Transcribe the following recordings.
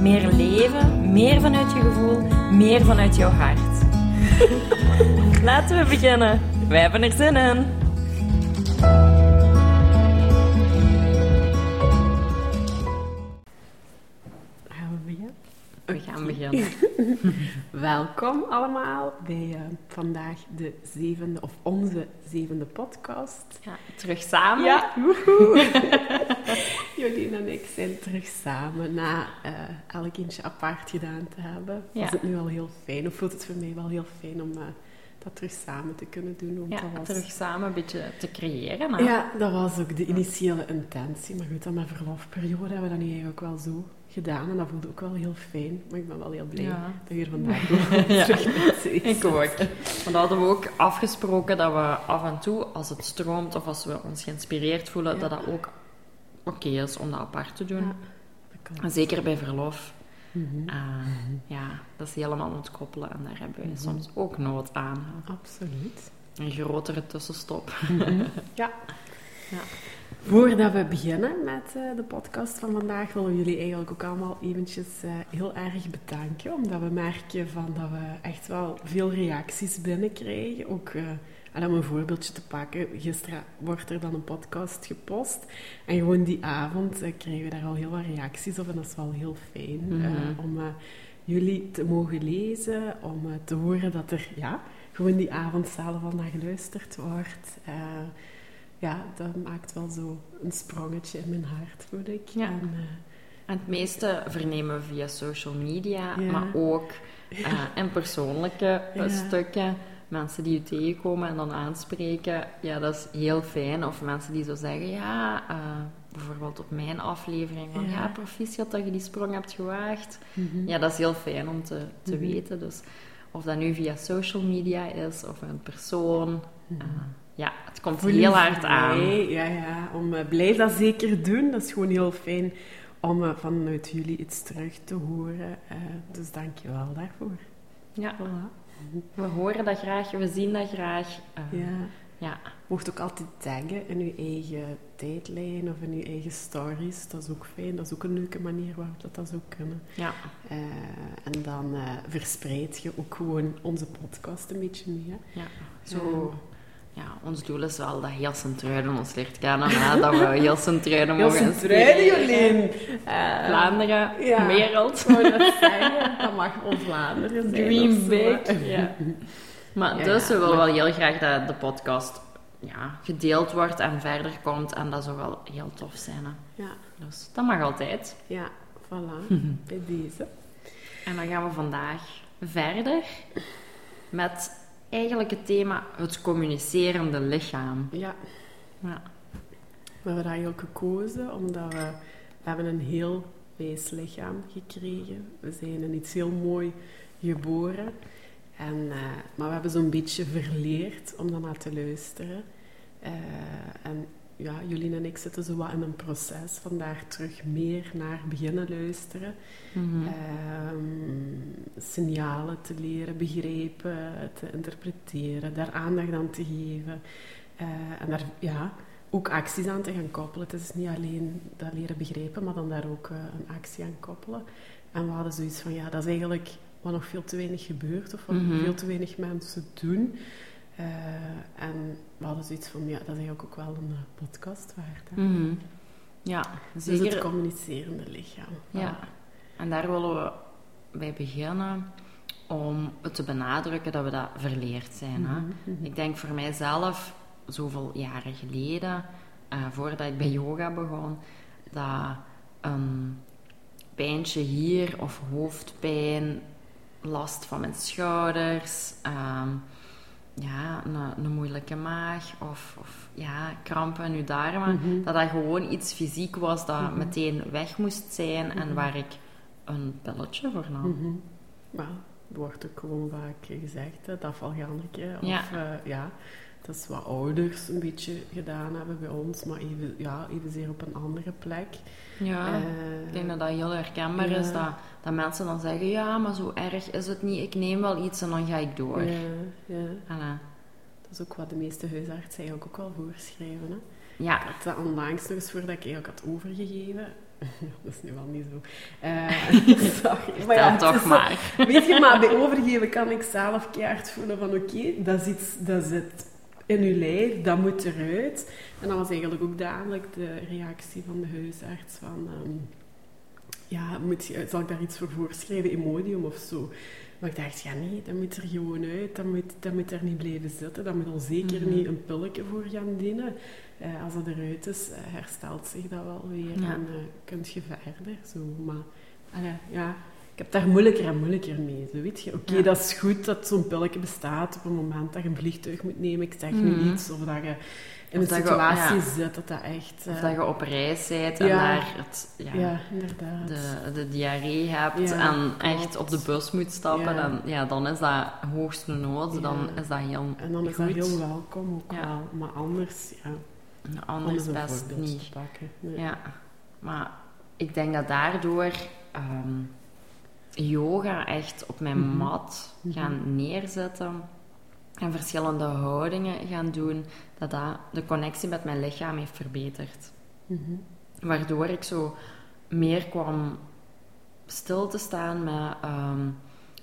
Meer leven, meer vanuit je gevoel, meer vanuit jouw hart. Laten we beginnen. Wij hebben er zin in. Gaan beginnen. Welkom allemaal bij eh, vandaag de zevende, of onze zevende podcast. Ja, terug samen. Ja. Jolien en ik zijn terug samen na eh, elk eentje apart gedaan te hebben. Ja. Was het nu al heel fijn, of voelt het voor mij wel heel fijn om eh, dat terug samen te kunnen doen? Want Ja, dat was... terug samen een beetje te creëren. hè? Ja, dat was ook de initiële intentie. Maar goed, dan met verlofperiode hebben we dat nu eigenlijk wel zo gedaan. En dat voelde ook wel heel fijn. Maar ik ben wel heel blij Ja. dat je er vandaag Ja. terug bent. Ik ook. Want hadden we ook afgesproken dat we af en toe, als het stroomt of als we ons geïnspireerd voelen, Ja. dat dat ook oké is om dat apart te doen. Zeker bij verlof. Mhm. eh, ja, dat is helemaal ontkoppelen en daar hebben we Mhm. soms ook nood aan. Absoluut. Een grotere tussenstop. Ja. Ja. Voordat we beginnen met eh, de podcast van vandaag, willen we jullie eigenlijk ook allemaal eventjes eh, heel erg bedanken. Omdat we merken van dat we echt wel veel reacties binnenkrijgen. Ook, eh, en om een voorbeeldje te pakken, gisteren wordt er dan een podcast gepost. En gewoon die avond krijgen we daar al heel wat reacties op. En dat is wel heel fijn Mhm. om jullie te mogen lezen. Om te horen dat er ja, gewoon die avond zelf al naar geluisterd wordt. Ja, dat maakt wel zo een sprongetje in mijn hart, voel ik. Ja. En, eh, En het meeste vernemen we via social media, Ja. maar ook eh, in persoonlijke eh, Ja. stukken. Mensen die je tegenkomen en dan aanspreken, ja, dat is heel fijn. Of mensen die zo zeggen, ja, bijvoorbeeld op mijn aflevering, van Ja. ja, proficiat dat je die sprong hebt gewaagd. mhm. Ja, dat is heel fijn om te, te Mhm. weten. Dus of dat nu via social media is of een persoon, Mhm. Ja, het komt heel hard aan. Ja, ja. Om, eh, blijf dat zeker doen. Dat is gewoon heel fijn om eh, vanuit jullie iets terug te horen. Eh, dus dank je wel daarvoor. Ja, Voilà. we horen dat graag, we zien dat graag. Ja. ja. Mocht ook altijd taggen in uw eigen tijdlijn of in uw eigen stories. Dat is ook fijn. Dat is ook een leuke manier waarop dat, dat zou kunnen. ja. En dan verspreid je ook gewoon onze podcast een beetje mee. Hè? Ja, zo. Ja, ons doel is wel dat heel Sint-Truiden ons leert kennen. Hè? Dat we Heel mogen inspireren. Jolien. Eh, Vlaanderen, Ja. wereld. Wou net zeggen, dat mag wel Vlaanderen zijn. Dream big. Ja. Maar Ja, dus we willen maar- wel heel graag dat de podcast ja, gedeeld wordt en verder komt. En dat zou wel heel tof zijn. Hè? Ja, Dus dat mag altijd. ja, voilà. Bij deze. En dan gaan we vandaag verder met eigenlijk het thema het communicerende lichaam. Ja, Ja. we hebben dat eigenlijk gekozen omdat we, we hebben een heel wijs lichaam gekregen. We zijn in iets heel mooi geboren. En, eh, maar we hebben zo'n beetje verleerd om daarnaar te luisteren. Eh, en ja, Jolien en ik zitten zo wat in een proces van daar terug meer naar beginnen luisteren. Mhm. Ehm, signalen te leren begrijpen, te interpreteren, daar aandacht aan te geven. Eh, en daar ja, ook acties aan te gaan koppelen. Het is niet alleen dat leren begrijpen, maar dan daar ook eh, een actie aan koppelen. En we hadden zoiets van, ja, dat is eigenlijk wat nog veel te weinig gebeurt, of wat Mhm. veel te weinig mensen doen. Eh, en we hadden zoiets van, ja, dat is eigenlijk ook wel een eh, podcast waard. Hè? Mhm. Ja, Dus zeker. het communicerende lichaam. Ja, en daar willen we bij beginnen om het te benadrukken dat we dat verleerd zijn. Hè? Mhm, mhm. Ik denk voor mijzelf, zoveel jaren geleden, eh, voordat ik bij yoga begon, dat een pijntje hier of hoofdpijn, last van mijn schouders, ehm, ja, een, een moeilijke maag of, of ja, krampen in uw darmen, Mhm. dat dat gewoon iets fysiek was dat Mhm. meteen weg moest zijn en Mhm. waar ik een pilletje voor nam. Wauw. wordt ook gewoon vaak gezegd, hè, dat valganrike. Of, Ja. eh, ja, dat is wat ouders een beetje gedaan hebben bij ons, maar even, ja, evenzeer op een andere plek. Ja, Eh, ik denk dat dat heel herkenbaar is. Dat, dat mensen dan zeggen, ja, maar zo erg is het niet. Ik neem wel iets en dan ga ik door. ja, ja, dat is ook wat de meeste huisartsen eigenlijk ook wel voorschrijven. Hè. Ja, Ik had dat onlangs nog eens voordat ik eigenlijk had overgegeven. dat is nu wel niet zo. Eh sorry. Maar ja, het toch is zo- maar. Weet je, maar bij overgeven kan ik zelf keihard voelen van oké, dat is iets dat zit in uw lijf, dat moet eruit. En dat was eigenlijk ook dadelijk de reactie van de huisarts van... ehm, ja, moet je, zal ik daar iets voor voorschrijven, Imodium of zo? Maar ik dacht, ja nee, dat moet er gewoon uit. Dat moet, dat moet er niet blijven zitten. Dat moet al zeker Mhm. niet een pilletje voor gaan dienen. Eh, als het eruit is, eh, herstelt zich dat wel weer. Ja. En uh, kunt je verder. Zo. Maar ja, ik heb daar moeilijker en moeilijker mee. Zo, weet je, oké, Ja. dat is goed dat zo'n pilletje bestaat op het moment dat je een vliegtuig moet nemen. Ik zeg nu Mhm. iets. Of dat je in Of een je- situatie ja. zit dat dat echt... Of eh, dat je op reis bent en Ja. daar het, ja, ja, inderdaad. de, de diarree hebt en echt op de bus moet stappen, dan, ja, dan is dat hoogste nood. Dan is dat heel En dan is goed. dat heel welkom ook wel. Maar anders, ja, Anders best niet. pakken. Nee. Ja, maar ik denk dat daardoor ehm, yoga echt op mijn Mhm. mat Mhm. gaan neerzetten en verschillende houdingen gaan doen, dat dat de connectie met mijn lichaam heeft verbeterd. Mhm. Waardoor ik zo meer kwam stil te staan met ehm,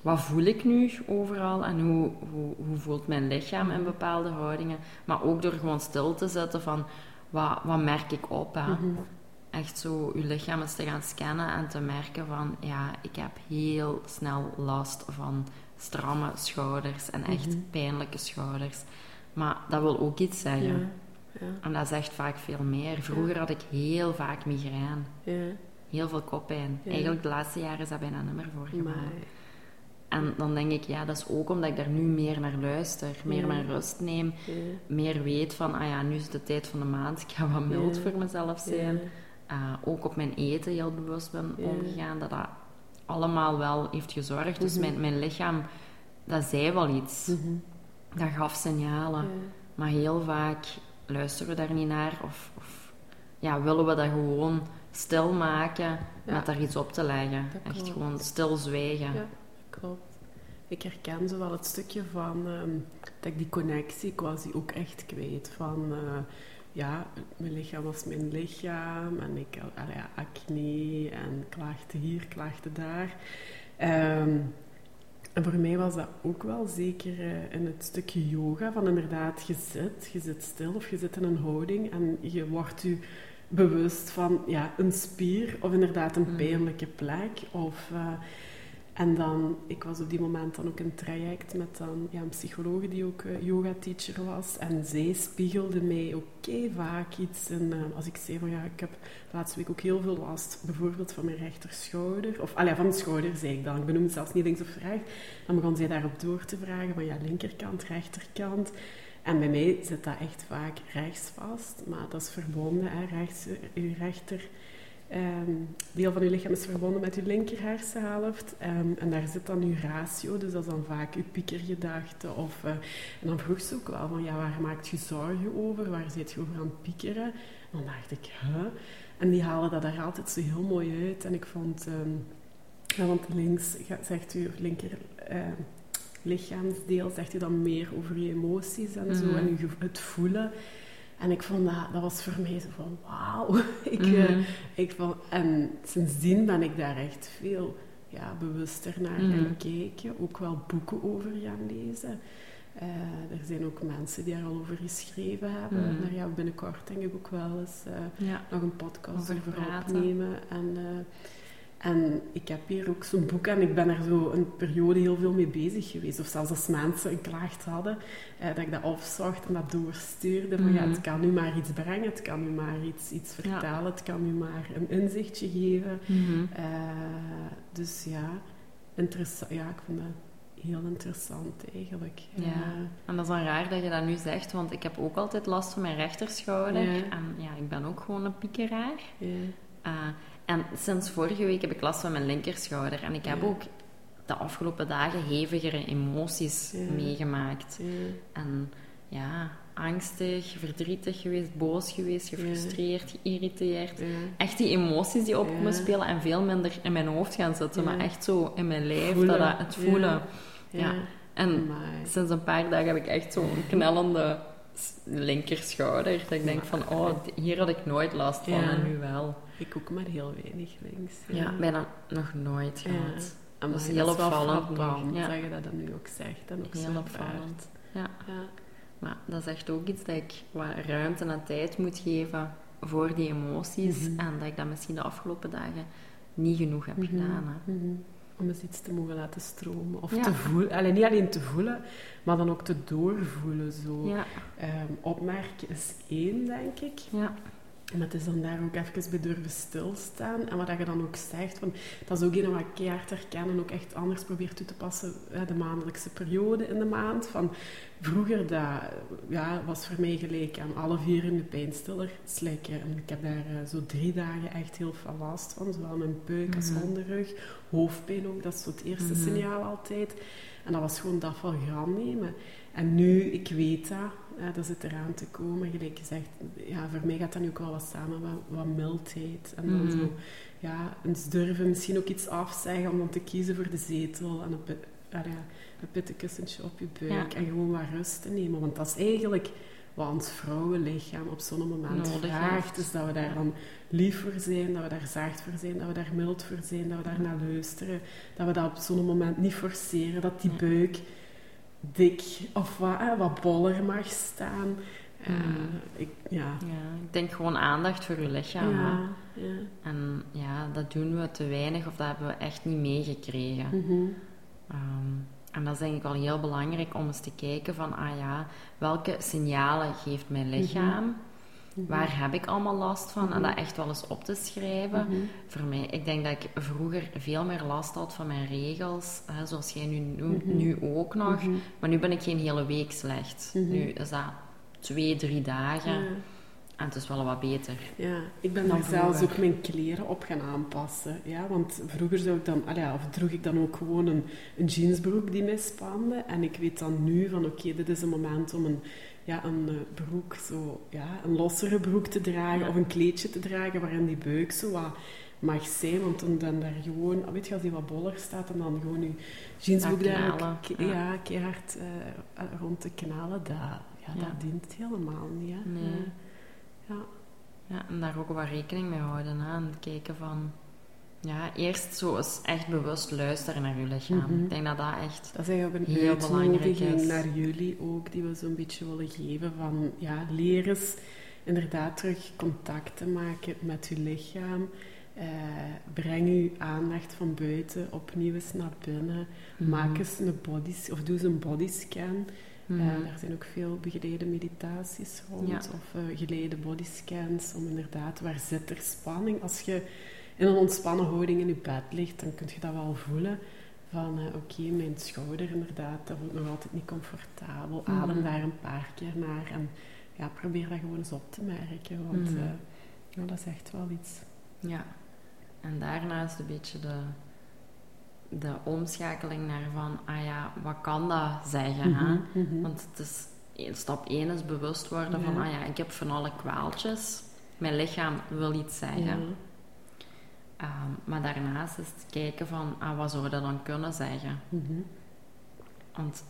wat voel ik nu overal en hoe, hoe, hoe voelt mijn lichaam in bepaalde houdingen. Maar ook door gewoon stil te zetten van wat, wat merk ik op. Hè? Echt zo je lichaam eens te gaan scannen en te merken van ja, ik heb heel snel last van stramme schouders en echt Mhm. pijnlijke schouders. Maar dat wil ook iets zeggen. Ja. Ja. En dat zegt vaak veel meer. Vroeger had ik heel vaak migraine. Ja. Heel veel koppijn. Eigenlijk de laatste jaren is dat bijna niet meer voorgekomen. En dan denk ik, ja, dat is ook omdat ik daar nu meer naar luister. Meer Ja. mijn rust neem. ja. Meer weet van, ah ja, nu is de tijd van de maand. Ik ga wat mild Ja. voor mezelf zijn. Eh, ook op mijn eten heel bewust ben omgegaan. Dat dat allemaal wel heeft gezorgd. Dus Mhm. mijn, mijn lichaam, dat zei wel iets. Mhm. Dat gaf signalen. Maar heel vaak luisteren we daar niet naar. Of, of ja, willen we dat gewoon stil maken Ja. met daar iets op te leggen. Echt gewoon stil zwijgen. Ja. Klopt. Ik herken zo wel het stukje van ehm, dat ik die connectie quasi ook echt kwijt. Van eh, ja, mijn lichaam was mijn lichaam en ik had allee, ja, acne en klachten hier, klachten daar. Ehm, en voor mij was dat ook wel zeker eh, in het stukje yoga. Van inderdaad, je zit, je zit stil of je zit in een houding en je wordt je bewust van ja, een spier of inderdaad een Mhm. pijnlijke plek. Of, eh, en dan, ik was op die moment dan ook in traject met dan, ja, een psycholoog die ook eh, yoga-teacher was. En zij spiegelde mij ook vaak iets. En eh, als ik zei van ja, ik heb laatste week ook heel veel last, bijvoorbeeld van mijn rechterschouder. Of allee, van de schouder, zei ik dan. Ik benoemde het zelfs niet links of rechts. Dan begon zij daarop door te vragen van ja, linkerkant, rechterkant. En bij mij zit dat echt vaak rechts vast, maar dat is verbonden. Hè. Rechts, uw rechter ehm, deel van uw lichaam is verbonden met uw linker hersenhelft. Ehm, en daar zit dan uw ratio, dus dat is dan vaak uw piekergedachte. Of, eh, en dan vroeg ze ook wel van, ja, waar maakt je zorgen over? Waar zit je over aan het piekeren? En dan dacht ik, huh? En die halen dat daar altijd zo heel mooi uit. En ik vond, ehm, ja, want links zegt u, linker... lichaamsdeel zegt u dan meer over je emoties en zo Mhm. en uw gev- het voelen. En ik vond dat, dat was voor mij zo van wauw. ik, Mhm. eh, ik vond, en sindsdien ben ik daar echt veel ja, bewuster naar Mhm. gaan kijken. Ook wel boeken over gaan lezen. Eh, er zijn ook mensen die daar al over geschreven hebben. Daar gaan we binnenkort denk ik ook wel eens eh, Ja. nog een podcast Over opnemen. En, en ik heb hier ook zo'n boek en ik ben er zo een periode heel veel mee bezig geweest. Of zelfs als mensen een klacht hadden, eh, dat ik dat opzocht en dat doorstuurde. Van ja, Mhm. het kan nu maar iets brengen, het kan nu maar iets, iets vertellen, het kan nu maar een inzichtje geven. Mhm. Eh, dus ja, interessant. Ja, ik vond dat heel interessant eigenlijk. Ja. Eh, En dat is dan raar dat je dat nu zegt, want ik heb ook altijd last van mijn rechterschouder. Ja. En ja, ik ben ook gewoon een piekeraar. ja. En sinds vorige week heb ik last van mijn linkerschouder. En ik heb Ja. ook de afgelopen dagen hevigere emoties Ja. meegemaakt. Ja. En ja, angstig, verdrietig geweest, boos geweest, gefrustreerd, geïrriteerd. Echt die emoties die op me spelen en veel minder in mijn hoofd gaan zitten, maar echt zo in mijn lijf, Voelen. dat, het voelen. Ja. En Amai. sinds een paar dagen heb ik echt zo'n knellende linkerschouder. Dat ik denk van, oh, hier had ik nooit last van en nu wel. Ik ook maar heel weinig links. Ja, bijna nog nooit Ja. gehad. Amai, Dat is heel wel opvallend frappant ja. dat je dat dan nu ook zegt. En ook Heel opvallend. Ja. Ja. Maar dat is echt ook iets dat ik wat ruimte en tijd moet geven voor die emoties. Mhm. En dat ik dat misschien de afgelopen dagen niet genoeg heb Mhm. gedaan. Hè. Mhm. Om eens iets te mogen laten stromen. Of Ja. te voelen. Allee, niet alleen te voelen, maar dan ook te doorvoelen. Zo. Ja, opmerken is één, denk ik. ja. Maar het is dan daar ook even bij durven stilstaan. En wat je dan ook zegt, van, dat is ook een wat ik keihard herken en ook echt anders probeer toe te passen. hè, De maandelijkse periode in de maand. Van, vroeger dat, ja, was voor mij gelijk aan alle vier in de pijnstiller slikken. En ik heb daar eh, zo drie dagen echt heel veel last van. Zowel mijn buik als Mhm. onderrug. Hoofdpijn ook, dat is zo het eerste Mhm. signaal altijd. En dat was gewoon dat van gram nemen. En nu, ik weet dat, ja, dat zit eraan te komen. Gelijk gezegd, ja, voor mij gaat dat nu ook wel wat samen, wat, wat mildheid. En dan Mhm. zo, ja, eens durven misschien ook iets afzeggen om dan te kiezen voor de zetel en een, ah ja, een pittenkussentje op je buik. Ja. En gewoon wat rust te nemen. Want dat is eigenlijk wat ons vrouwenlichaam op zo'n moment Nodig vraagt. heeft. Dus dat we daar dan lief voor zijn, dat we daar zacht voor zijn, dat we daar mild voor zijn, dat we daar naar luisteren. Dat we dat op zo'n moment niet forceren, dat die buik dik of wat, hè, wat boller mag staan. Eh, Mhm. ik, ja. ja, ik denk gewoon aandacht voor je lichaam. ja, ja. En ja, dat doen we te weinig of dat hebben we echt niet meegekregen. Mhm. Ehm, en dat is denk ik wel heel belangrijk om eens te kijken van, ah ja, welke signalen geeft mijn lichaam? Mhm. Waar heb ik allemaal last van? En Mhm. dat echt wel eens op te schrijven. Mhm. Voor mij, ik denk dat ik vroeger veel meer last had van mijn regels, hè, zoals jij nu noemt, nu ook nog. Maar nu ben ik geen hele week slecht. Nu is dat twee, drie dagen. Ja. En het is wel wat beter. Ja, ik ben Dan zelfs ook mijn kleren op gaan aanpassen. Ja, want vroeger zou ik dan, ja, of droeg ik dan ook gewoon een, een jeansbroek die mij spande. En ik weet dan nu van oké, dit is een moment om een, ja, een eh, broek, zo, ja, een lossere broek te dragen Ja. of een kleedje te dragen waarin die buik zo wat mag zijn. Want dan, dan daar gewoon, ah, weet je, als die wat boller staat en dan gewoon je jeansbroek daar ook ja. ja, keihard eh, rond te knalen, dat, ja, Ja. dat dient helemaal niet. Hè. Nee. Eh, ja. Ja, en daar ook wat rekening mee houden. Hè? En kijken van... Ja, eerst zo eens echt bewust luisteren naar je lichaam. Mhm. Ik denk dat dat echt... Dat is eigenlijk een Heel belangrijk is. naar jullie ook, die we zo'n beetje willen geven van, ja, leer eens inderdaad terug contact te maken met je lichaam. Eh, breng je aandacht van buiten opnieuw eens naar binnen. Mhm. Maak eens een body, of doe eens een bodyscan. Eh, er zijn ook veel begeleide meditaties rond, Ja. of uh, geleide bodyscans, om inderdaad, waar zit er spanning? Als je in een ontspannen houding in je bed ligt, dan kun je dat wel voelen. Van, eh, oké, mijn schouder inderdaad, dat voelt nog altijd niet comfortabel. Adem Mhm. daar een paar keer naar en ja, probeer dat gewoon eens op te merken, want eh, ja, dat is echt wel iets. Ja. En daarnaast een beetje de, de omschakeling naar van... Ah ja, wat kan dat zeggen, hè? Mhm, mhm. Want het is, stap 1 is bewust worden Ja. van... Ah ja, ik heb van alle kwaaltjes. Mijn lichaam wil iets zeggen. ja. Ehm, maar daarnaast is het kijken van... Ah, wat zou dat dan kunnen zeggen? Mhm. Want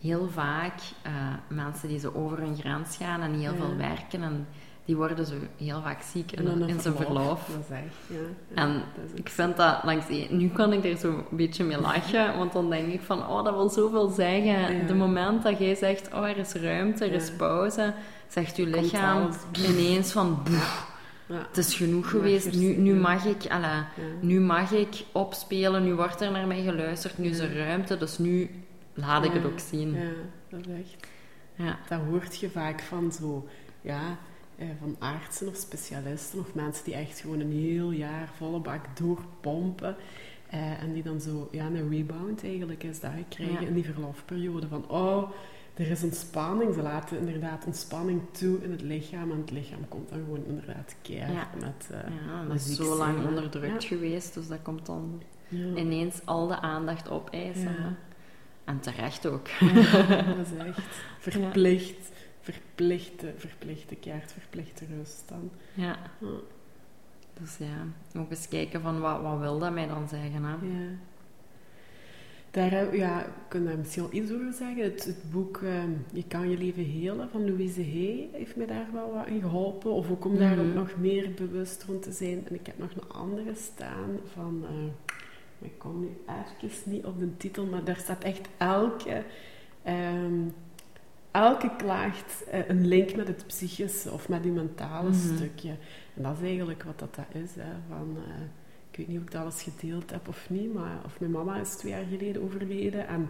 heel vaak, eh, mensen die zo over hun grens gaan en heel Ja. veel werken, en die worden zo heel vaak ziek in, een in zijn verlof. Dat is echt, ja. ja, En is ik vind dat langs Nu kan ik er zo een beetje mee lachen, want dan denk ik van, oh, dat wil zoveel zeggen. Ja. De moment dat jij zegt, oh, er is ruimte, er is pauze, zegt je lichaam ineens van, "Boef, Ja. het is genoeg Mag geweest, nu, nu mag ik... alla, Ja. nu mag ik opspelen, nu wordt er naar mij geluisterd, nu is er ruimte, dus nu laat ik het ook zien. Ja, dat is echt. Ja. Dat hoort je vaak van zo, ja, eh, van artsen of specialisten of mensen die echt gewoon een heel jaar volle bak doorpompen. eh, en die dan zo, ja, een rebound eigenlijk is dat krijgen in die verlofperiode. Van, oh, er is ontspanning. Ze laten inderdaad ontspanning toe in het lichaam. En het lichaam komt dan gewoon inderdaad keihard Ja. met... eh, Ja, dat is zo lang onderdrukt Ja. geweest, dus dat komt dan Ja. ineens al de aandacht opeisen. En terecht ook. dat is echt verplicht. Verplichte, verplichte kaart, verplichte rust dan. Ja. Ja. Dus ja, ook eens kijken van wat, wat wil dat mij dan zeggen. Hè? Ja. Daar, ja, ik kan daar misschien wel iets over zeggen. Het, het boek ehm, Je kan je leven helen van Louise Hay heeft mij daar wel wat in geholpen. Of ook om daar Mhm. ook nog meer bewust rond te zijn. En ik heb nog een andere staan van... maar ik kom nu even niet op de titel, maar daar staat echt elke... ehm, elke klaagt eh, een link met het psychische of met die mentale Mhm. stukje. En dat is eigenlijk wat dat, dat is. Hè, van, eh, weet niet of ik dat alles gedeeld heb of niet, maar of mijn mama is twee jaar geleden overleden. En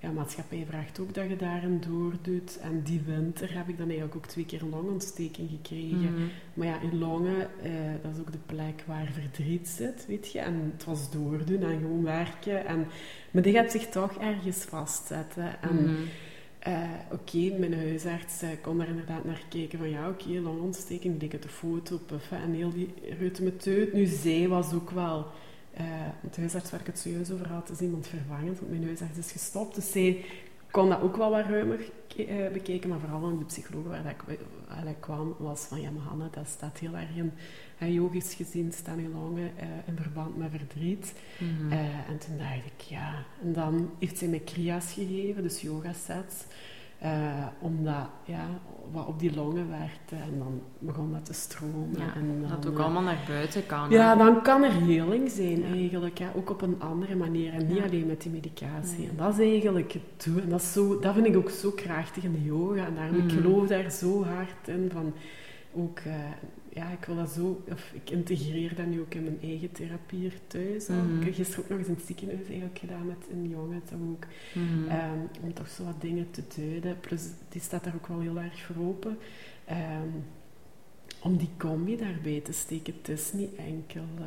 ja, maatschappij vraagt ook dat je daarin doordoet. En die winter heb ik dan eigenlijk ook twee keer een longontsteking gekregen. Mhm. Maar ja, in longen, eh, dat is ook de plek waar verdriet zit, weet je. En het was doordoen en gewoon werken. En, maar die gaat zich toch ergens vastzetten. En Mhm. Eh, oké, mijn huisarts eh, kon daar inderdaad naar kijken van ja, oké, longontsteking, dik het de foto, puffen en heel die reutemeteut. Nu, zij was ook wel... eh want de huisarts waar ik het zojuist over had, is iemand vervangend, want mijn huisarts is gestopt. Dus zij kon dat ook wel wat ruimer bekeken, maar vooral ook de psycholoog waar dat ik, waar dat ik kwam, was van ja, maar Hanne, dat staat heel erg in... eh, yogisch gezien staan je longen eh, in verband met verdriet. Mhm. Eh, en toen dacht ik, ja. En dan heeft zij mij kriya's gegeven, dus yoga sets. Eh, omdat, ja, wat op die longen werkte. En dan begon dat te stromen. Ja, en dan, dat ook eh, allemaal naar buiten kan. Ja, hè. dan kan er heling zijn Ja. eigenlijk. Ja. Ook op een andere manier. En niet alleen met die medicatie. Nee. En dat is eigenlijk het doel. En dat, is zo, dat vind ik ook zo krachtig in de yoga. En daarom, ik Mhm. geloof daar zo hard in. Van ook, eh, ja, ik wil dat zo... Of ik integreer dat nu ook in mijn eigen therapie hier thuis. Mhm. Ik heb gisteren ook nog eens in het ziekenhuis eigenlijk gedaan met een jongen. Dat ook, Mhm. Ehm, om toch zo wat dingen te duiden. Plus, die staat daar ook wel heel erg voor open. Ehm, om die combi daarbij te steken. Het is niet enkel... eh,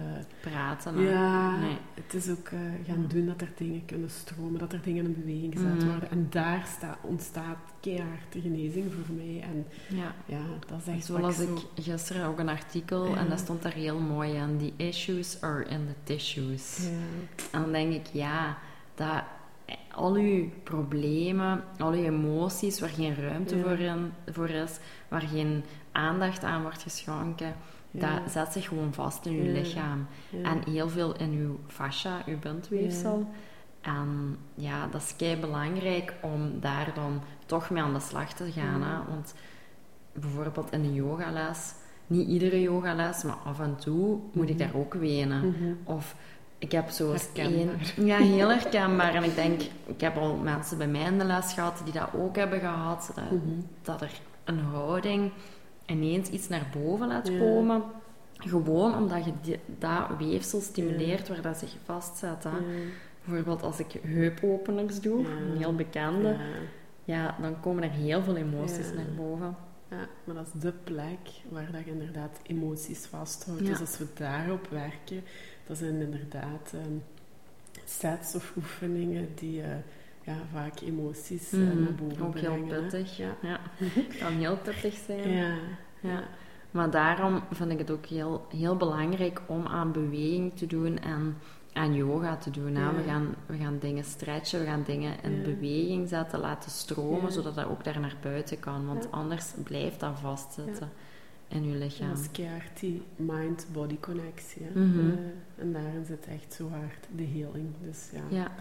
Praten. ja, Nee. het is ook eh, gaan doen dat er dingen kunnen stromen, dat er dingen in beweging gezet Mhm. worden. En daar sta, ontstaat keihard de genezing voor mij. En Ja. ja, dat is echt Zoals ik gisteren ook een artikel en dat stond daar heel mooi aan. The issues are in the tissues. Ja, En dan denk ik, ja, dat al uw problemen, al uw emoties, waar geen ruimte Ja. voor, in, voor is, waar geen aandacht aan wordt geschonken, Ja. dat zet zich gewoon vast in Ja. lichaam. ja. En heel veel in uw fascia, uw bindweefsel. En ja, dat is kei belangrijk om daar dan toch mee aan de slag te gaan. Hè? Want bijvoorbeeld in een yogales, niet iedere yogales, maar af en toe moet ik Mhm. daar ook wenen. Mhm. Of ik heb zoals één... Ja, heel herkenbaar. En ik denk, ik heb al mensen bij mij in de les gehad die dat ook hebben gehad. Dat, Mhm. dat er een houding ineens iets naar boven laat Ja. komen. Gewoon omdat je die, dat weefsel stimuleert waar dat zich vastzet. Hè. Ja. Bijvoorbeeld als ik heupopeners doe, een heel bekende, Ja. dan komen er heel veel emoties naar boven. Ja, maar dat is de plek waar dat je inderdaad emoties vasthoudt. Ja. Dus als we daarop werken, dat zijn inderdaad ehm, sets of oefeningen die eh, ja, vaak emoties eh, Mhm. naar boven Ook heel hè. pittig. Ja. Ja, kan heel pittig zijn. Ja. Ja. Maar daarom vind ik het ook heel, heel belangrijk om aan beweging te doen en aan yoga te doen. hè. Ja. We, gaan, we gaan dingen stretchen, we gaan dingen in Ja. beweging zetten, laten stromen, Ja. zodat dat ook daar naar buiten kan. Want anders blijft dat vastzitten in je lichaam. dat is keihard die mind-body connectie. hè. Mhm. Eh, en daarin zit echt zo hard de healing. Dus ja, Ja.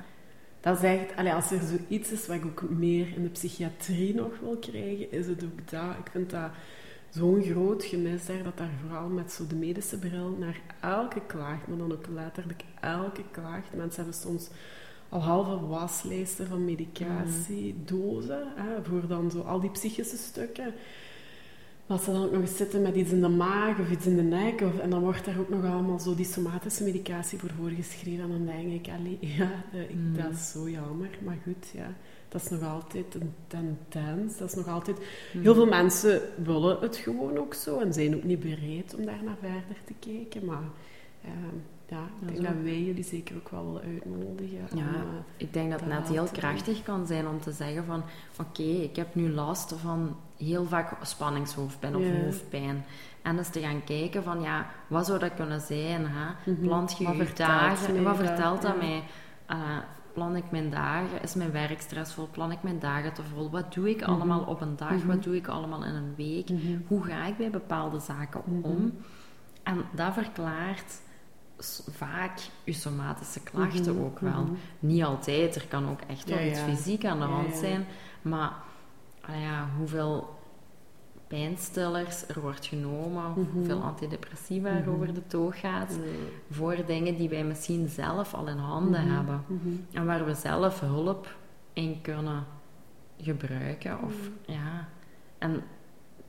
Dat is echt... allee, als er zoiets is wat ik ook meer in de psychiatrie nog wil krijgen, is het ook dat. Ik vind dat zo'n groot gemis daar, dat daar vooral met zo de medische bril naar elke klacht, maar dan ook letterlijk elke klacht. Mensen hebben soms al halve waslijsten van medicatiedozen, hè, voor dan zo al die psychische stukken. Maar als ze dan ook nog eens zitten met iets in de maag of iets in de nek, of, en dan wordt daar ook nog allemaal zo die somatische medicatie voor voorgeschreven, en dan denk ik, allee, ja, ik, Mm. dat is zo jammer. Maar goed, ja, dat is nog altijd een tendens. Dat is nog altijd... Mhm. Heel veel mensen willen het gewoon ook zo en zijn ook niet bereid om daar naar verder te kijken. Maar ehm, ja, ik denk dat wij jullie zeker ook wel willen uitnodigen. Ja, eh, ik denk dat het net heel krachtig kan zijn om te zeggen van... Oké, ik heb nu last van heel vaak spanningshoofdpijn of hoofdpijn. En dus te gaan kijken van, ja, wat zou dat kunnen zijn? Hè? Mhm. Plant je je dagen? mij Wat vertelt dat Ja. mij? Eh, plan ik mijn dagen? Is mijn werk stressvol? Plan ik mijn dagen te vol? Wat doe ik Mhm. allemaal op een dag? Mhm. Wat doe ik allemaal in een week? Mhm. Hoe ga ik bij bepaalde zaken Mhm. om? En dat verklaart vaak je somatische klachten Mhm. ook wel. Mhm. Niet altijd, er kan ook echt wel Ja, iets ja. fysiek aan de Ja, hand zijn. Maar ja, hoeveel pijnstillers er wordt genomen, Mhm. hoeveel antidepressiva er Mhm. over de toog gaat, voor dingen die wij misschien zelf al in handen hebben. En waar we zelf hulp in kunnen gebruiken. Of, ja. En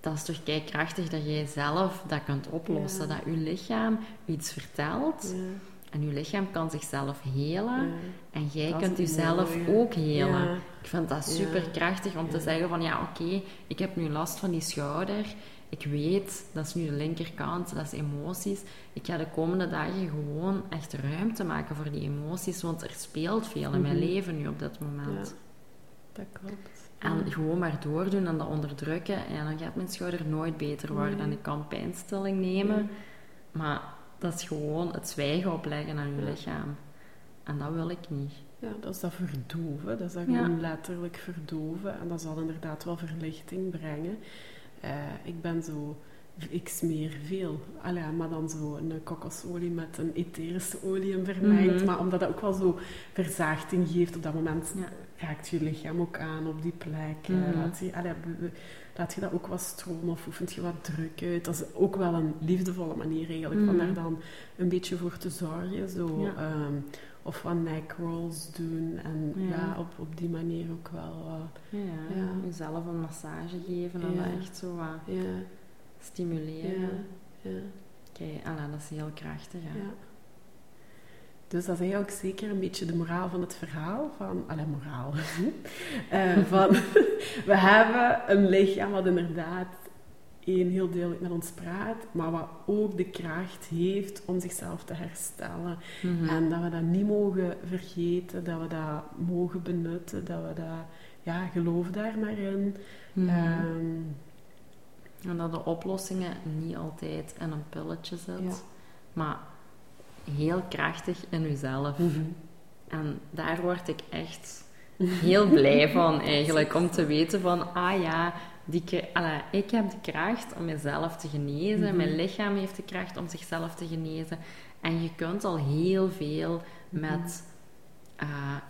dat is toch kei krachtig dat jij zelf dat kunt oplossen. Ja. Dat je lichaam iets vertelt Ja. en je lichaam kan zichzelf helen. Ja. En jij Dat kunt jezelf mooie. ook helen. Ik vind dat super krachtig om te zeggen van ja, oké, ik heb nu last van die schouder. Ik weet, dat is nu de linkerkant, dat is emoties. Ik ga de komende dagen gewoon echt ruimte maken voor die emoties, want er speelt veel in mijn Mhm. leven nu op dit moment. Dat klopt. En gewoon maar doordoen en dat onderdrukken, en dan gaat mijn schouder nooit beter worden. Nee. En ik kan pijnstilling nemen, Ja. maar dat is gewoon het zwijgen opleggen aan je lichaam. En dat wil ik niet. Ja, dat is dat verdoven. Dat is dat Ja. gewoon letterlijk verdoven. En dat zal inderdaad wel verlichting brengen. Eh, ik ben zo... Ik smeer veel. Allee, maar dan zo een kokosolie met een etherische olie vermengd. Mhm. Maar omdat dat ook wel zo verzaachting geeft op dat moment... Ja. raakt je lichaam ook aan op die plek. eh, Mhm. laat, je, allee, be- be- laat je dat ook wat stromen of oefent je wat druk uit. Dat is ook wel een liefdevolle manier eigenlijk, van Mhm. daar dan een beetje voor te zorgen. Zo, Ja. ehm, of wat neck rolls doen. En ja, Ja. op, op die manier ook wel... Eh, ja. Jezelf een massage geven en dat echt zo wat stimuleren. ja, Oké, Anna, dat is heel krachtig. Hè? ja. Dus dat is eigenlijk zeker een beetje de moraal van het verhaal. Van, allee, moraal. Eh, van, we hebben een lichaam wat inderdaad één heel duidelijk met ons praat, maar wat ook de kracht heeft om zichzelf te herstellen. Mhm. En dat we dat niet mogen vergeten, dat we dat mogen benutten, dat we dat, ja, geloof daar maar in. Mhm. Ehm, En dat de oplossingen niet altijd in een pilletje zit, Ja. maar heel krachtig in jezelf. En daar word ik echt heel blij van eigenlijk, om te weten van, ah ja, die, ik heb de kracht om mezelf te genezen, Mhm. mijn lichaam heeft de kracht om zichzelf te genezen. En je kunt al heel veel Mhm. met eh,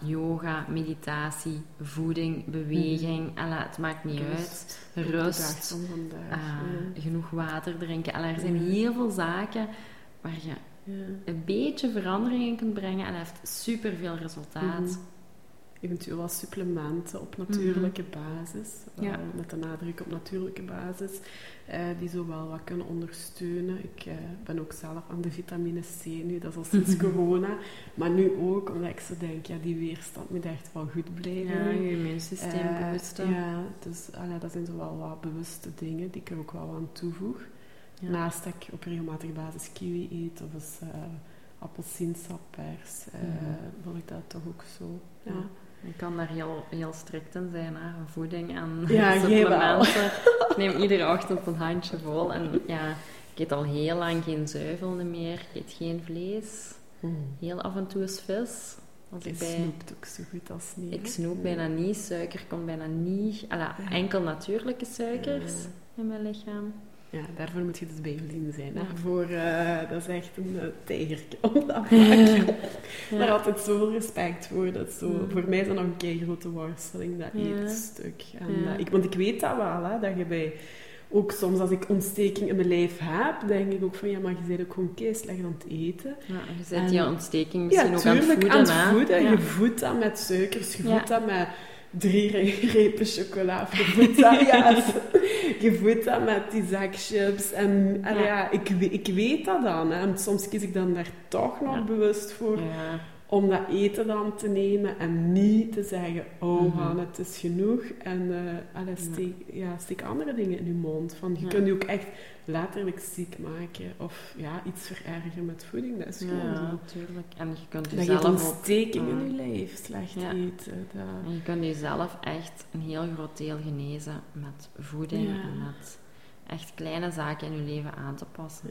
yoga, meditatie, voeding, beweging, allee, het maakt niet uit. Rust. Vandaag. eh, ja. genoeg water drinken. Er zijn Ja. heel veel zaken waar je Ja. een beetje verandering in kunt brengen en dat heeft superveel resultaat. Mhm. Eventueel wat supplementen op natuurlijke basis. Mhm. Ja. Wel Met de nadruk op natuurlijke basis. eh, die zo wel wat kunnen ondersteunen. Ik eh, ben ook zelf aan de vitamine C nu. Dat is al sinds corona. Maar nu ook, omdat ik zo denk, ja, die weerstand moet echt wel goed blijven. Ja, je immuunsysteem Eh, boosten. Ja, dus allee, dat zijn zo wel wat bewuste dingen die ik er ook wel aan toevoeg. Ja. Naast dat ik op regelmatige basis kiwi eet of eens appelsiensappers, eh Mhm. vond ik dat toch ook zo. Ja. Je kan daar heel, heel strikt in zijn, hè? voeding en Ja, supplementen. ik neem iedere ochtend een handje vol en ja, ik eet al heel lang geen zuivel meer, ik eet geen vlees. Heel af en toe is vis. Als Je ik bij... snoept ook zo goed als niet. Ik snoep Ja. bijna niet, suiker komt bijna niet. Alla, enkel natuurlijke suikers Ja. in mijn lichaam. Ja, daarvoor moet je dus Jolien zijn. Hè? Ja. Voor, eh, dat is echt een uh, tijgertje om dat. Daar Ja. altijd zoveel respect voor. Dat zo. Voor mij is dat nog een kei grote worsteling, dat Ja. En, Ja. eh, ik, want ik weet dat wel, hè, dat je bij... Ook soms als ik ontsteking in mijn lijf heb, denk ik ook van ja, maar je bent ook gewoon kei slecht aan het eten. Ja, je zet En- die ontsteking misschien ja, ook aan het voeden. aan het voeden. Je voedt dat met suikers, je voedt dat met drie re- repen chocola, voedt dat, met die zakchips. En, en Ja. ja, ik, ik weet dat dan. Hè. En soms kies ik dan daar toch nog bewust voor Ja. Om dat eten dan te nemen en niet te zeggen, oh Mhm. man, het is genoeg. En allee, steek, ja, steek andere dingen in je mond. Van, je Ja. kunt je ook echt letterlijk ziek maken of ja, iets verergeren met voeding. Dat is gewoon Ja, natuurlijk. En je kunt Dat jezelf ook... ontsteking in je lijf, slecht eten. Dat... En je kunt jezelf echt een heel groot deel genezen met voeding en met echt kleine zaken in je leven aan te passen.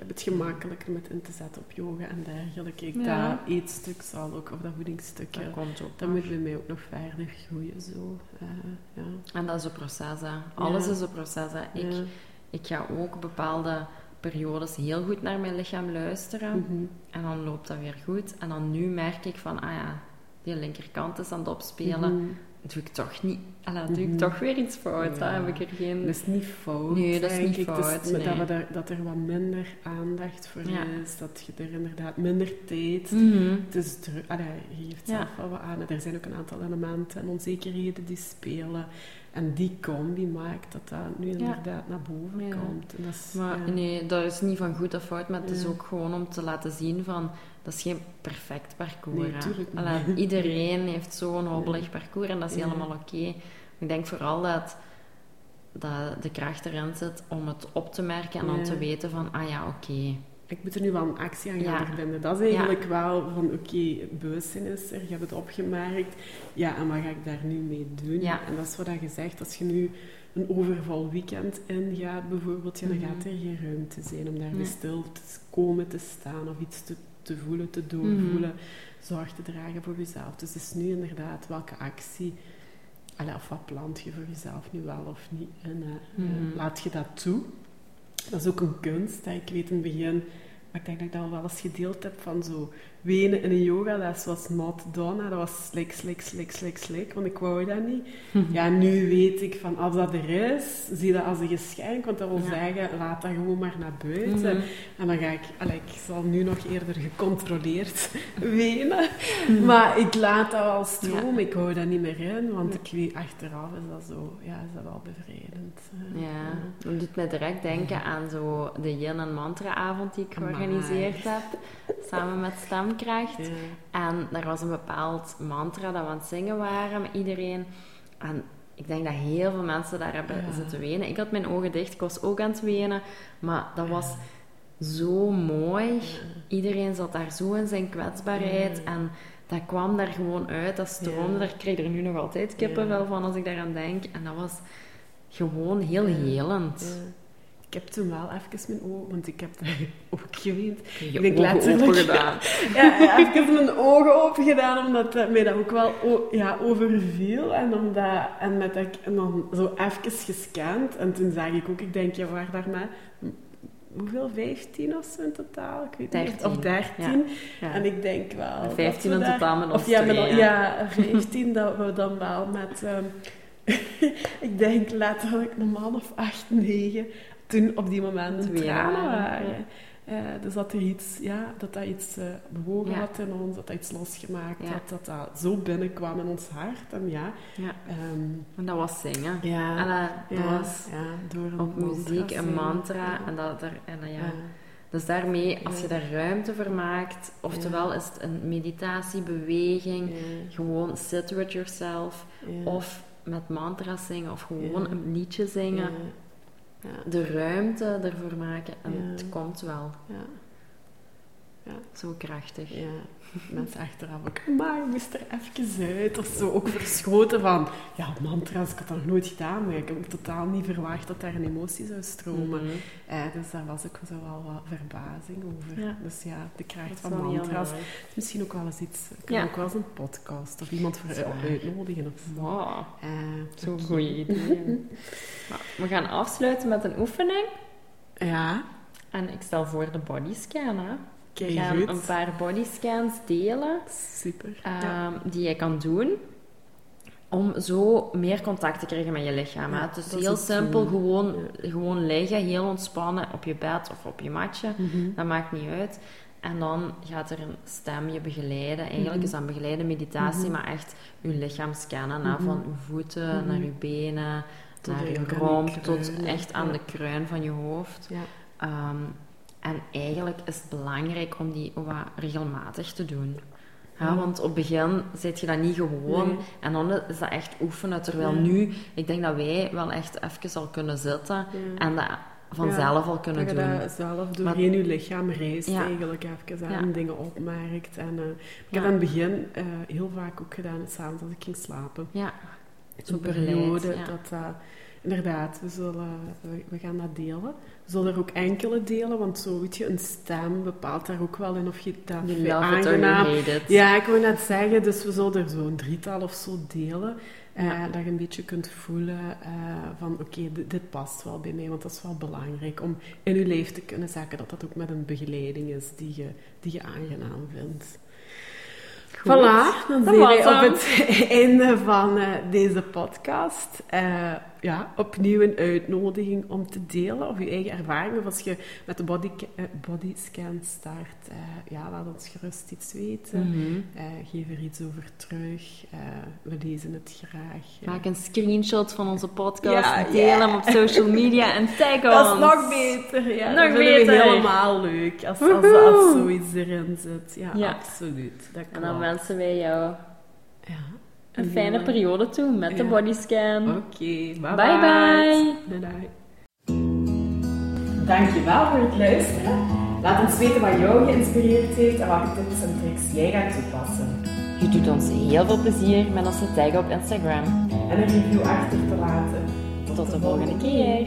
Heb het gemakkelijker met in te zetten op yoga en dergelijke. Ik, Ja. Dat eetstuk zal ook, of dat voedingstukje, Dat komt ook dat moet bij mij ook nog verder groeien. Zo. Eh, ja. En dat is een proces, hè. Alles Ja. is een proces, hè. Ik, Ja. ik ga ook bepaalde periodes heel goed naar mijn lichaam luisteren. Mhm. En dan loopt dat weer goed. En dan nu merk ik van, ah ja, die linkerkant is aan het opspelen. Mhm. Doe ik toch niet... Allee, doe ik Mhm. toch weer iets fout, Ja. Heb ik er geen... Dat is niet fout. Nee, dat is niet is fout, met dat, nee. we daar, dat er wat minder aandacht voor Ja. is. Dat je er inderdaad minder tijd... Het is druk. Allee, je geeft Ja. zelf wel wat aan. Er zijn ook een aantal elementen en onzekerheden die spelen. En die combi maakt dat dat nu inderdaad naar boven komt. En dat is, Maar nee, dat is niet van goed of fout, maar het is ook gewoon om te laten zien van, dat is geen perfect parcours. Nee, iedereen heeft zo'n hobbelig parcours en dat is helemaal oké. Ik denk vooral dat, dat de kracht erin zit om het op te merken en dan te weten van, ah ja, oké. Ik moet er nu wel een actie aan gaan verbinden. Dat is eigenlijk wel van, oké, bewustzijn is er, je hebt het opgemerkt. Ja, en wat ga ik daar nu mee doen? En dat is wat je zegt, als je nu een overvol weekend ingaat bijvoorbeeld, ja, dan Mhm. gaat er geen ruimte zijn om daar Nee. stil te komen te staan of iets te, te voelen, te doorvoelen, zorg te dragen voor jezelf. Dus het is nu inderdaad welke actie, allee, of wat plant je voor jezelf nu wel of niet. En eh, Mhm. eh, laat je dat toe. Dat is ook een kunst. Hè. Ik weet in het begin, maar ik denk dat ik dat wel eens gedeeld heb van zo wenen in een yoga, dat was not done. Dat was slik, slik, slik, slik, slik, want ik wou dat niet. Ja, nu weet ik van als dat er is, zie dat als een geschenk, want dat wil Ja. zeggen, laat dat gewoon maar naar buiten. Mhm. En dan ga ik, allee, ik zal nu nog eerder gecontroleerd wenen, maar ik laat dat wel stromen. Ik hou dat niet meer in, want ik weet, achteraf is dat zo, ja, is dat wel bevrijdend. eh. Ja, dat doet mij direct denken aan zo de yin en mantra avond die ik georganiseerd heb, samen met Ja. En er was een bepaald mantra dat we aan het zingen waren met iedereen. En ik denk dat heel veel mensen daar hebben Ja. zitten wenen. Ik had mijn ogen dicht, ik was ook aan het wenen. Maar dat was zo mooi. Iedereen zat daar zo in zijn kwetsbaarheid. En dat kwam daar gewoon uit, dat stroomde. Daar krijg ik er nu nog altijd kippenvel van als ik daaraan denk. En dat was gewoon heel helend. Ja. Ik heb toen wel even mijn ogen, want ik heb daar ook geweend. Je Ik denk letterlijk- gedaan. Ja, even mijn ogen open gedaan, omdat dat mij dat ook wel ja, overviel. En, omdat, en, met dat ik, en dan zo even gescand. En toen zag ik ook, ik denk, ja, waar daar maar... Hoeveel? 15 of zo in totaal? Ik weet niet. 13. Of 13. Ja. En ik denk wel... dat 15 we in totaal met ons Of ja, twee, ja, 15, dat we dan wel met... ehm, ik denk letterlijk een man of 8, 9, toen op die moment Twee tranen waren. Eh, dus dat er iets, ja, dat dat iets eh, bewogen Ja. had in ons, dat dat iets losgemaakt Ja. had, dat dat zo binnenkwam in ons hart. En ja, Ja. ehm, En dat was zingen. ja, En dat, was door op mantra muziek een mantra. En, dat er, en dat, ja. Dus daarmee, als je daar ruimte voor maakt, oftewel is het een meditatie, beweging, gewoon sit with yourself, of met mantra's zingen, of gewoon een liedje zingen. Ja. De ruimte ervoor maken en Ja. het komt wel. Ja. Zo krachtig. Ja, mensen achteraf ook, maar je moest er even uit of zo. Ook verschoten van, ja, mantra's, ik had dat nog nooit gedaan, maar ik heb ook totaal niet verwacht dat daar een emotie zou stromen. Mhm. Eh, dus daar was ook zo wel wat verbazing over. Ja. Dus ja, de kracht van mantra's. Misschien ook wel eens iets, ik kan Ja. ook wel eens een podcast of iemand voor uitnodigen of zo. Wow, Eh, zo'n goede idee. Nou, we gaan afsluiten met een oefening. Ja, En ik stel voor de bodyscan. Hè. Kijk gaan goed. een paar bodyscans delen. Super. ja. ehm, die je kan doen om zo meer contact te krijgen met je lichaam. Ja, het is heel simpel, gewoon, gewoon liggen, heel ontspannen op je bed of op je matje. Mhm. Dat maakt niet uit. En dan gaat er een stem je begeleiden. Eigenlijk Mhm. is dat een begeleide meditatie, Mhm. maar echt je lichaam scannen. Van je voeten naar je benen, Tot naar je romp, tot echt aan de kruin van je hoofd. Ja. En eigenlijk is het belangrijk om die wat regelmatig te doen. Ja, want op het begin zit je dat niet gewoon. Nee. En dan is dat echt oefenen. Terwijl nu, ik denk dat wij wel echt even al kunnen zitten en dat vanzelf al kunnen dat doen. dat zelf doorheen je lichaam reist Ja. eigenlijk even aan Ja. dingen opmerkt. En, eh, ik heb aan het begin eh, heel vaak ook gedaan, s'avonds als ik ging slapen. Ja, Zo'n periode dat dat... Inderdaad, we, zullen, we, we gaan dat delen. We zullen er ook enkele delen, want zo, weet je, een stem bepaalt daar ook wel in of je dat you it or aangenaam... Ja, ik wou net zeggen, dus we zullen er zo'n drietal of zo delen. eh, Ja. Dat je een beetje kunt voelen eh, van, oké, dit, dit past wel bij mij. Want dat is wel belangrijk om in je leven te kunnen zeggen dat dat ook met een begeleiding is die je, die je aangenaam vindt. Goed. Voilà, dan Dat zijn wij op het einde van eh, deze podcast. Ja, opnieuw een uitnodiging om te delen of je eigen ervaringen. Of als je met de body, eh, bodyscan start, eh, ja, laat ons gerust iets weten. Mhm. Eh, geef er iets over terug. Eh, we lezen het graag. Maak een screenshot van onze podcast, Ja, deel hem op social media en tag ons. dat is nog beter. Ja, Nog dat vinden we beter. helemaal leuk als, als, Woehoe. als zoiets erin zit. Ja, Ja. absoluut. Dat En dan wensen wij jou ja. Een fijne periode toe met de bodyscan. Oké, bye Bye bye. Bye bye. Dankjewel voor het luisteren. Laat ons weten wat jou geïnspireerd heeft en welke tips en tricks jij gaat toepassen. Je doet ons heel veel plezier met onze tag op Instagram. En een review achter te laten. Tot de volgende keer.